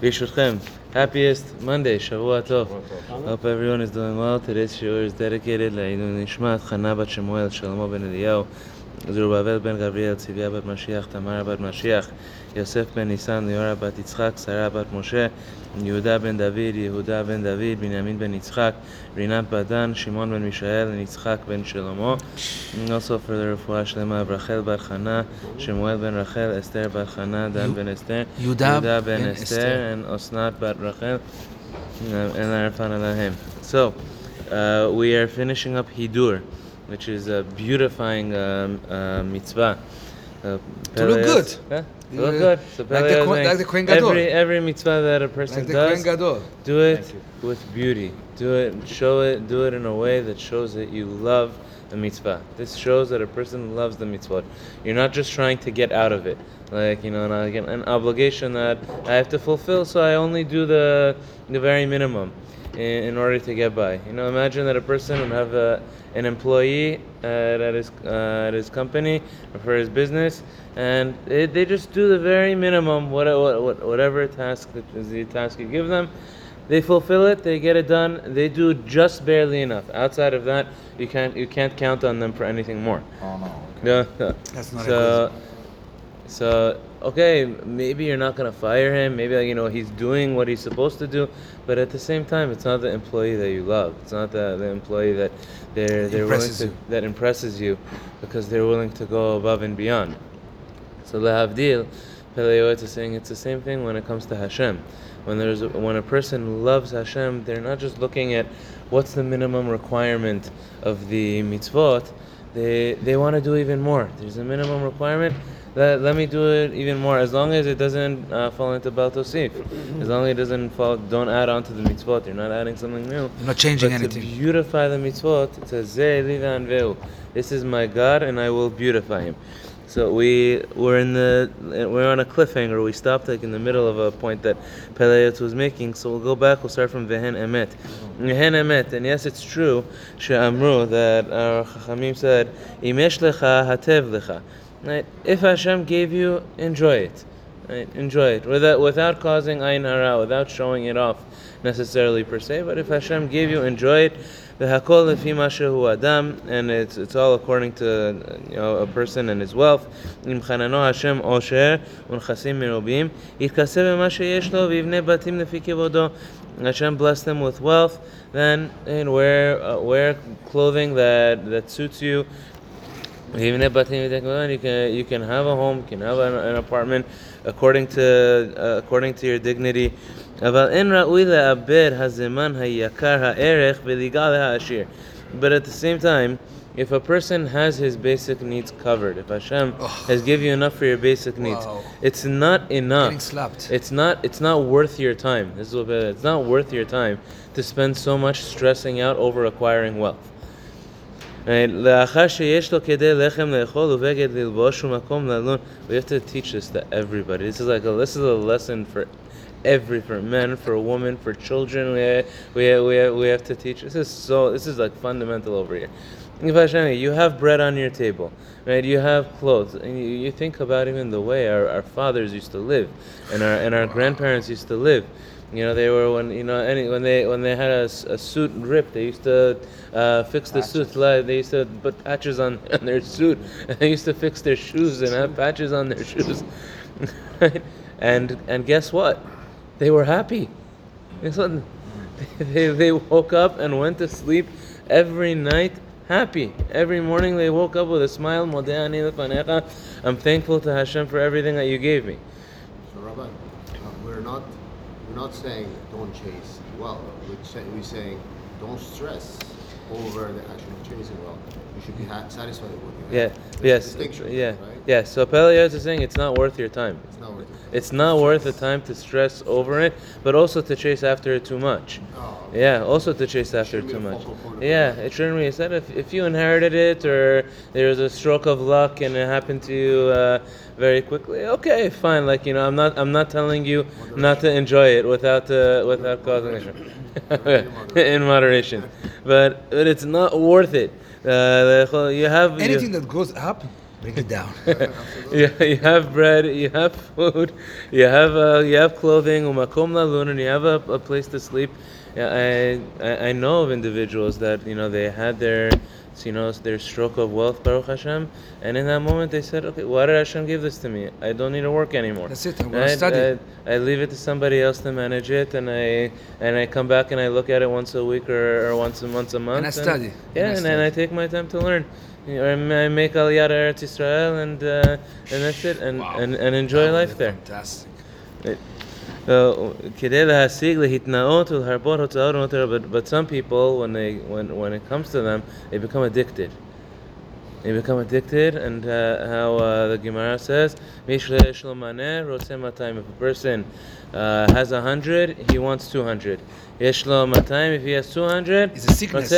ברשותכם, happiest Monday, שבוע טוב. Hope everyone is doing well. Today's shiur is dedicated לעילוי נשמת חנה בת שמואל, שלמה בן אליהו, זרובבל בן גבריאל, צביה בת משיח, תמרה בת משיח, יוסף בן ניסן, ליאורה בת יצחק, שרה בת משה, יהודה בן דוד, יהודה בן דוד, בנימין בן יצחק, רינת בת דן, שמעון בן מישאל, יצחק בן שלמה. Also for the רפואה שלמה, רחל בת חנה, שמואל בן רחל, אסתר בת חנה, דן בן אסתר, יהודה בן בן אסתר, אסתר. and אסנת בת רחל, and Arfan Elohim. So, uh, we are finishing up Hidur, which is a beautifying um, uh, mitzvah. Uh, To look Pele- good. Huh? To look good. So like the is like the Kohen Gadol. Every, every mitzvah that a person Like the does, Kohen Gadol. do it with beauty. Do it, show it, do it in a way that shows that you love the mitzvah. This shows that a person loves the mitzvah. You're not just trying to get out of it, like you know, like an, an obligation that I have to fulfill, so I only do the the very minimum in, in order to get by. You know, imagine that a person would have a, an employee uh, at his uh, at his company or for his business, and they, they just do the very minimum, what, what, what, whatever task that is the task you give them. They fulfill it, they get it done. They do just barely enough. Outside of that, you can't you can't count on them for anything more. Oh no. Yeah. That's not a so, so okay, maybe you're not gonna fire him. Maybe like, you know he's doing what he's supposed to do, but at the same time, it's not the employee that you love. It's not the, the employee that they're they're Impresses willing to you. that impresses you, because they're willing to go above and beyond. So lehavdil, Pele Yoetz is saying it's the same thing when it comes to Hashem. When there's a, when a person loves Hashem, they're not just looking at what's the minimum requirement of the mitzvot. They they want to do even more. There's a minimum requirement. Let, let me do it even more, as long as it doesn't uh, fall into Bal Tosif. As long as it doesn't fall, don't add on to the mitzvot. You're not adding something new. You're not changing But anything. to beautify the mitzvot, it says, "Zeh li. This is my God, and I will beautify him. So we we're in the we're on a cliffhanger. We stopped like in the middle of a point that Pele Yoetz was making. So we'll go back. We'll start from Vehen Emet. Vehen Emet, and yes, it's true. She'amru that our Chachamim said, "Im yesh lecha hatev lecha." Right? If Hashem gave you, enjoy it. Right? Enjoy it without without causing ayin hara, without showing it off necessarily per se. But if Hashem gave you, enjoy it. Adam, and it's it's all according to you know a person and his wealth. Im chanano Hashem osher blessed them with wealth, then and wear uh, wear clothing that that suits you. Even if you can, you can have a home, you can have an, an apartment according to uh, according to your dignity. But at the same time, if a person has his basic needs covered, if Hashem oh. has given you enough for your basic needs, wow. it's not enough. It's not. It's not worth your time. This is what, it's not worth your time to spend so much stressing out over acquiring wealth. Right? לאחר שיש לו כדי לחם לאכול ובגד ללבוש ומקום ללון. We have to teach this to everybody. This is like a this is a lesson for every for men, for women, for children. We we we we have to teach. This is so. This is like fundamental over here. If Hashem, you have bread on your table, right? You have clothes, and you, you think about even the way our, our fathers used to live, and our and our grandparents used to live. You know, they were when you know any when they when they had a suit ripped, they used to uh, fix the suit. like, They used to put patches on, on their suit. And they used to fix their shoes and have patches on their shoes. Right? and and guess what? They were happy. Guess what? They, they woke up and went to sleep every night happy. Every morning they woke up with a smile. "Modeh ani lefanecha." I'm thankful to Hashem for everything that you gave me. So Rabbi, uh, we're not we're not saying don't chase wealth. We're, say, we're saying don't stress over the action of chasing wealth. You should be ha- satisfied with what you Yeah. have. There's Yes. Yeah. right? Yeah. So Pele Yoetz is saying it's not worth your time. It's not worth it. It's not worth the time to stress over it, but also to chase after it too much. Oh, Yeah, also to chase after it Shouldn't too much. focal point of Yeah, your it shouldn't be. It said if, if you inherited it or there was a stroke of luck and it happened to you uh, very quickly, okay, fine. Like you know, I'm not I'm not telling you not to enjoy it without uh, without causing in moderation, but but it's not worth it. Uh, you have you- Anything that goes up Bring it down. you, you have bread, you have food, you have uh, you have clothing, and you have a, a place to sleep. I, I I know of individuals that you know they had their you know their stroke of wealth, Baruch Hashem, and in that moment they said, okay, why did Hashem give this to me? I don't need to work anymore. That's it, I'm gonna study. I, I leave it to somebody else to manage it, and I and I come back and I look at it once a week or, or once a once a month. And I study. Yeah, And I and, and I take my time to learn. I make Aliyah to Eretz Israel, and uh, and that's it, and, and, and enjoy life there. Fantastic. Uh, but some people when they when when it comes to them they become addicted. They become addicted and uh, how uh, the Gemara says if a person uh, has a hundred he wants 200 if he has 200 it's a sickness.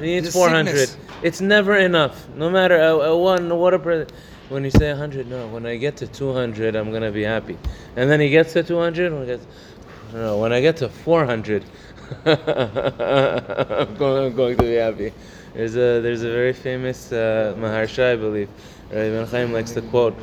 He needs 400 sickness. it's never enough. No matter a, a one what a when you say 100, no, when I get to 200, I'm gonna be happy. And then he gets to 200, when, he gets, no, when I get to 400, I'm, going, I'm going to be happy. There's a there's a very famous uh, Maharsha, I believe. Rabbi Chaim likes to quote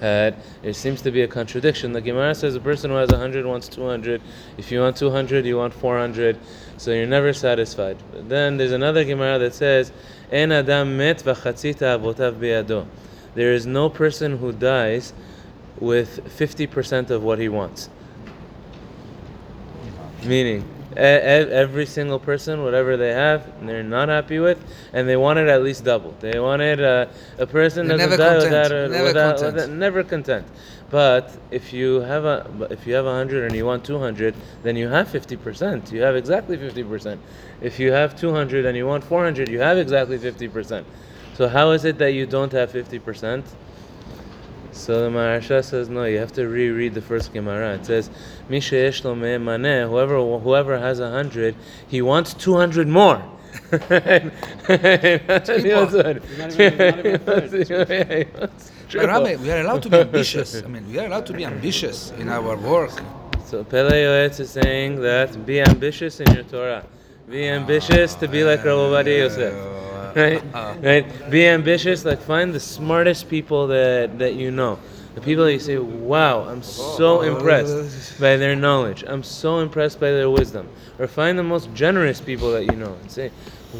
that there seems to be a contradiction. The Gemara says a person who has 100 wants 200. If you want 200, you want 400. So you're never satisfied. But then there's another Gemara that says, En adam met v'chatzita avotav biyado. There is no person who dies with 50% of what he wants. Meaning, every single person, whatever they have, they're not happy with, and they want it at least double. They wanted uh, a person doesn't never die content. without, a, Never without, content. without- never content. But if you have a if you have hundred and you want two hundred, then you have fifty percent. You have exactly fifty percent. If you have two hundred and you want four hundred, you have exactly fifty percent. So how is it that you don't have fifty percent? So the Maharsha says no. You have to reread the first Gemara. It says, "Mi sheyesh lo maneh." Whoever whoever has a hundred, he wants two hundred more. But Rabbi, we are allowed to be ambitious. I mean, we are allowed to be ambitious in our work. So Pele Yoetz is saying that be ambitious in your Torah. Be ambitious to be like Rav Ovadia Yosef. Right? right? Be ambitious, like find the smartest people that, that you know. The people that you say, wow, I'm so impressed by their knowledge. I'm so impressed by their wisdom. Or find the most generous people that you know and say,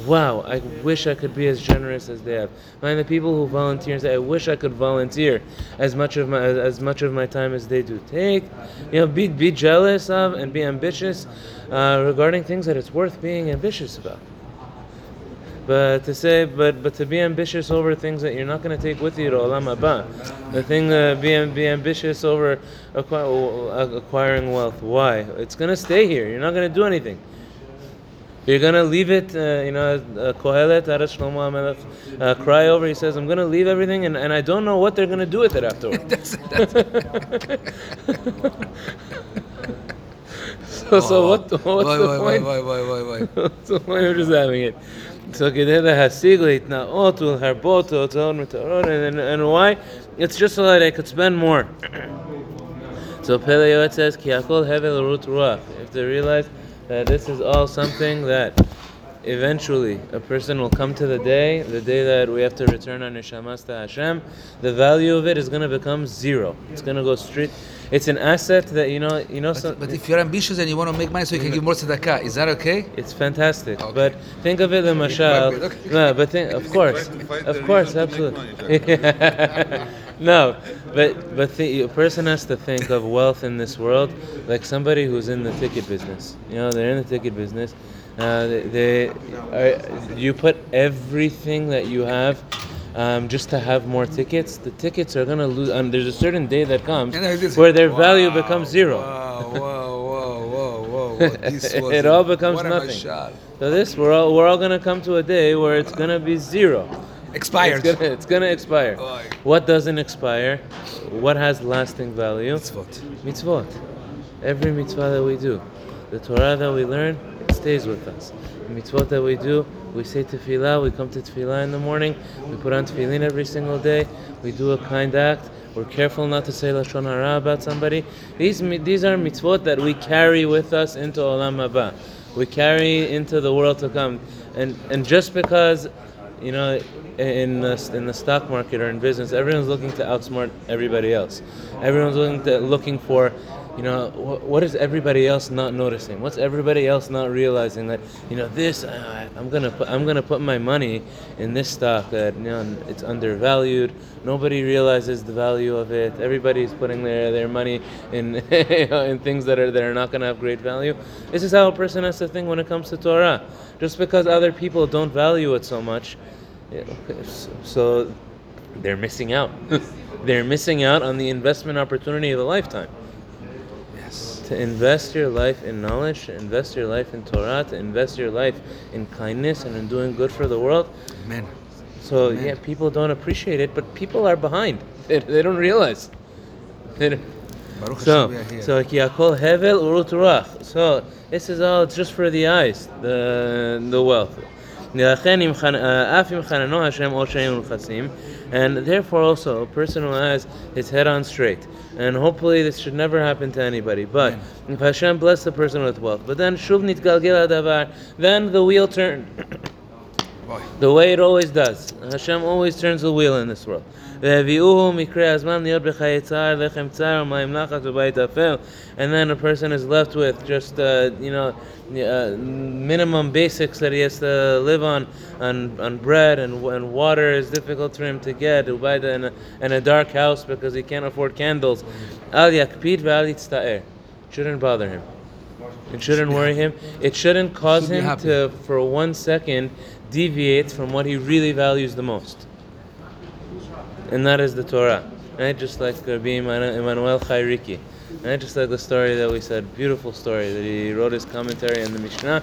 wow, I wish I could be as generous as they have. Find the people who volunteer and say, I wish I could volunteer as much of my as much of my time as they do. Take, you know, be be jealous of and be ambitious uh, regarding things that it's worth being ambitious about. But to say, but but to be ambitious over things that you're not going to take with you to Olam Haba, the thing uh, be be ambitious over acqui- acquiring wealth. Why? It's going to stay here. You're not going to do anything. You're gonna leave it, uh, you know, uh, Kohelet, Shlomo uh, cry over. He says, "I'm gonna leave everything, and, and I don't know what they're gonna do with it afterwards." That's, that's, so what, what's why, the why, point? Why, why, why, why, why? what's the point of just having it? So and, and why? It's just so that I could spend more. so Pele Yoetz says, If they realize that this is all something that eventually a person will come to the day, the day that we have to return our neshamas to Hashem. The value of it is going to become zero. It's going to go straight. It's an asset that you know, you know. some, But, but if you're ambitious and you want to make money so you can give more tzedakah, is that okay? it's fantastic, Okay. but think of it, the mashal. Okay. No, but think, of course, Find- find of course, reason to make absolutely. no, but but the, a person has to think of wealth in this world like somebody who's in the ticket business. You know, they're in the ticket business. Uh, they, are, you put everything that you have. Um, just to have more tickets, the tickets are gonna lose. Um, there's a certain day that comes where their value becomes zero. Wow, whoa, whoa, whoa, whoa, whoa. This was It all becomes nothing. So this, we're all we're all gonna come to a day where it's gonna be zero. Expired. It's gonna, it's gonna expire. What doesn't expire? What has lasting value? Mitzvot. Mitzvot. Every mitzvah that we do, the Torah that we learn, stays with us. The mitzvot that we do, we say tefillah, we come to tefillah in the morning, we put on tefillin every single day, we do a kind act, we're careful not to say lashon hara about somebody. These these are mitzvot that we carry with us into olam haba. We carry into the world to come, and and just because you know, in the, in the stock market or in business, everyone's looking to outsmart everybody else. Everyone's looking to looking for, you know, what, what is everybody else not noticing? What's everybody else not realizing that, you know, this uh, I'm gonna put I'm gonna put my money in this stock that you know it's undervalued. Nobody realizes the value of it. Everybody's putting their, their money in in things that are that are not gonna have great value. This is how a person has to think when it comes to Torah. Just because other people don't value it so much, so they're missing out. they're missing out on the investment opportunity of a lifetime to invest your life in knowledge, to invest your life in Torah, to invest your life in kindness and in doing good for the world. Amen. So Amen. yeah, people don't appreciate it, but people are behind. They, they don't realize. They don't. Baruch so, so Hevel So this is all just for the eyes, the the wealth. Uh, and therefore also a person who has his head on straight and hopefully this should never happen to anybody. But if Hashem bless the person with wealth, but then shuv nitgalgel hadavar, then the wheel turned. The way it always does. Hashem always turns the wheel in this world. And then a person is left with just, uh, you know, uh, minimum basics that he has to live on, on, on bread and, and water is difficult for him to get, in a, in a dark house because he can't afford candles. Shouldn't bother him. It shouldn't worry him. It shouldn't cause Should him to, for one second, deviate from what he really values the most. And that is the Torah. And Right? Just like Rabbi Emmanuel Emmanuel Chayriki. Right? Just like the story that we said, beautiful story that he wrote his commentary on the Mishnah,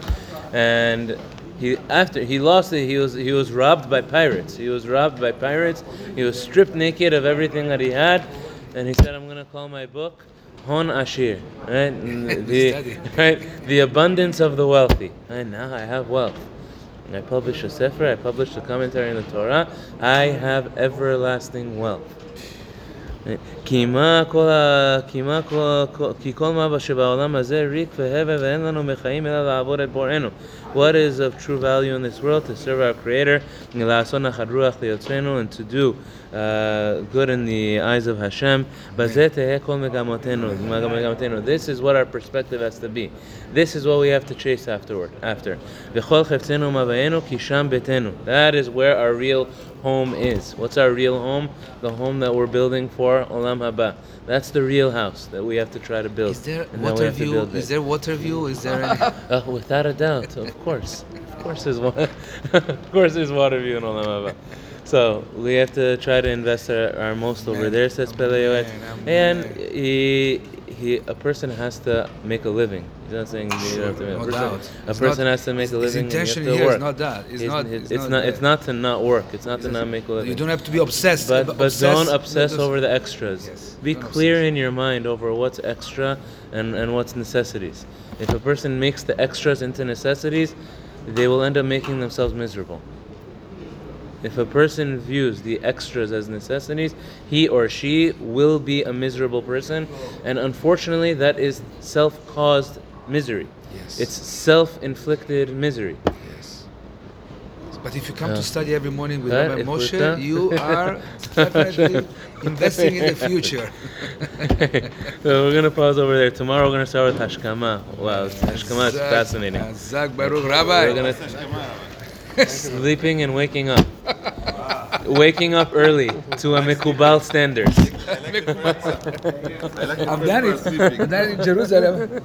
and he after he lost it, he was he was robbed by pirates. He was robbed by pirates. He was stripped naked of everything that he had, and he said, "I'm gonna call my book." Hon Ashir, right? The, right? The abundance of the wealthy. And now I have wealth. I publish a sefer, I publish a commentary on the Torah, I have everlasting wealth. כי מה כל ה... כי מה כל... כל- כי כל מה שבעולם הזה ריק והבל ואין לנו מחיים אלא לעבוד את בוראנו. What is of true value in this world? To serve our Creator, לעשות נחת רוח ליוצרנו, and to do uh, good in the eyes of Hashem. בזה תהא כל מגמתנו, מגמתנו. This is what our perspective has to be. This is what we have to chase afterward, after. וכל חפצנו ומאוויינו כי שם ביתנו. That is where our real home is. What's our real home? The home that we're building for Olam Haba. That's the real house that we have to try to build. Is there water view? Is there water view? Is there any? Uh, without a doubt, of course, of course, there's one. of course, there's water view in Olam Haba. So we have to try to invest our, our most over there, says Pele And he, he, a person has to make a living. He's not saying you don't have to. No a person, doubt. a It's person not- has to make a living. you have intention here is work. not that. It's It's, not- it's, not. It's not to not work. It's not to not make a living. You don't have to be obsessed. But but don't obsess just- over the extras. Yes, Be clear obsess. in your mind over what's extra and, and what's necessities. If a person makes the extras into necessities, they will end up making themselves miserable. If a person views the extras as necessities, he or she will be a miserable person, and unfortunately, that is self-caused misery. Yes. It's self-inflicted misery. Yes. But if you come to uh, study every morning with Rabbi Moshe, you are definitely investing in the future. so we're gonna pause over there. Tomorrow we're gonna start with Hashkama. Wow, Hashkama is fascinating. Hazak Baruch We're gonna sleeping and waking up. Waking up early to a Mikubal standard. I've done it. I've done it in Jerusalem.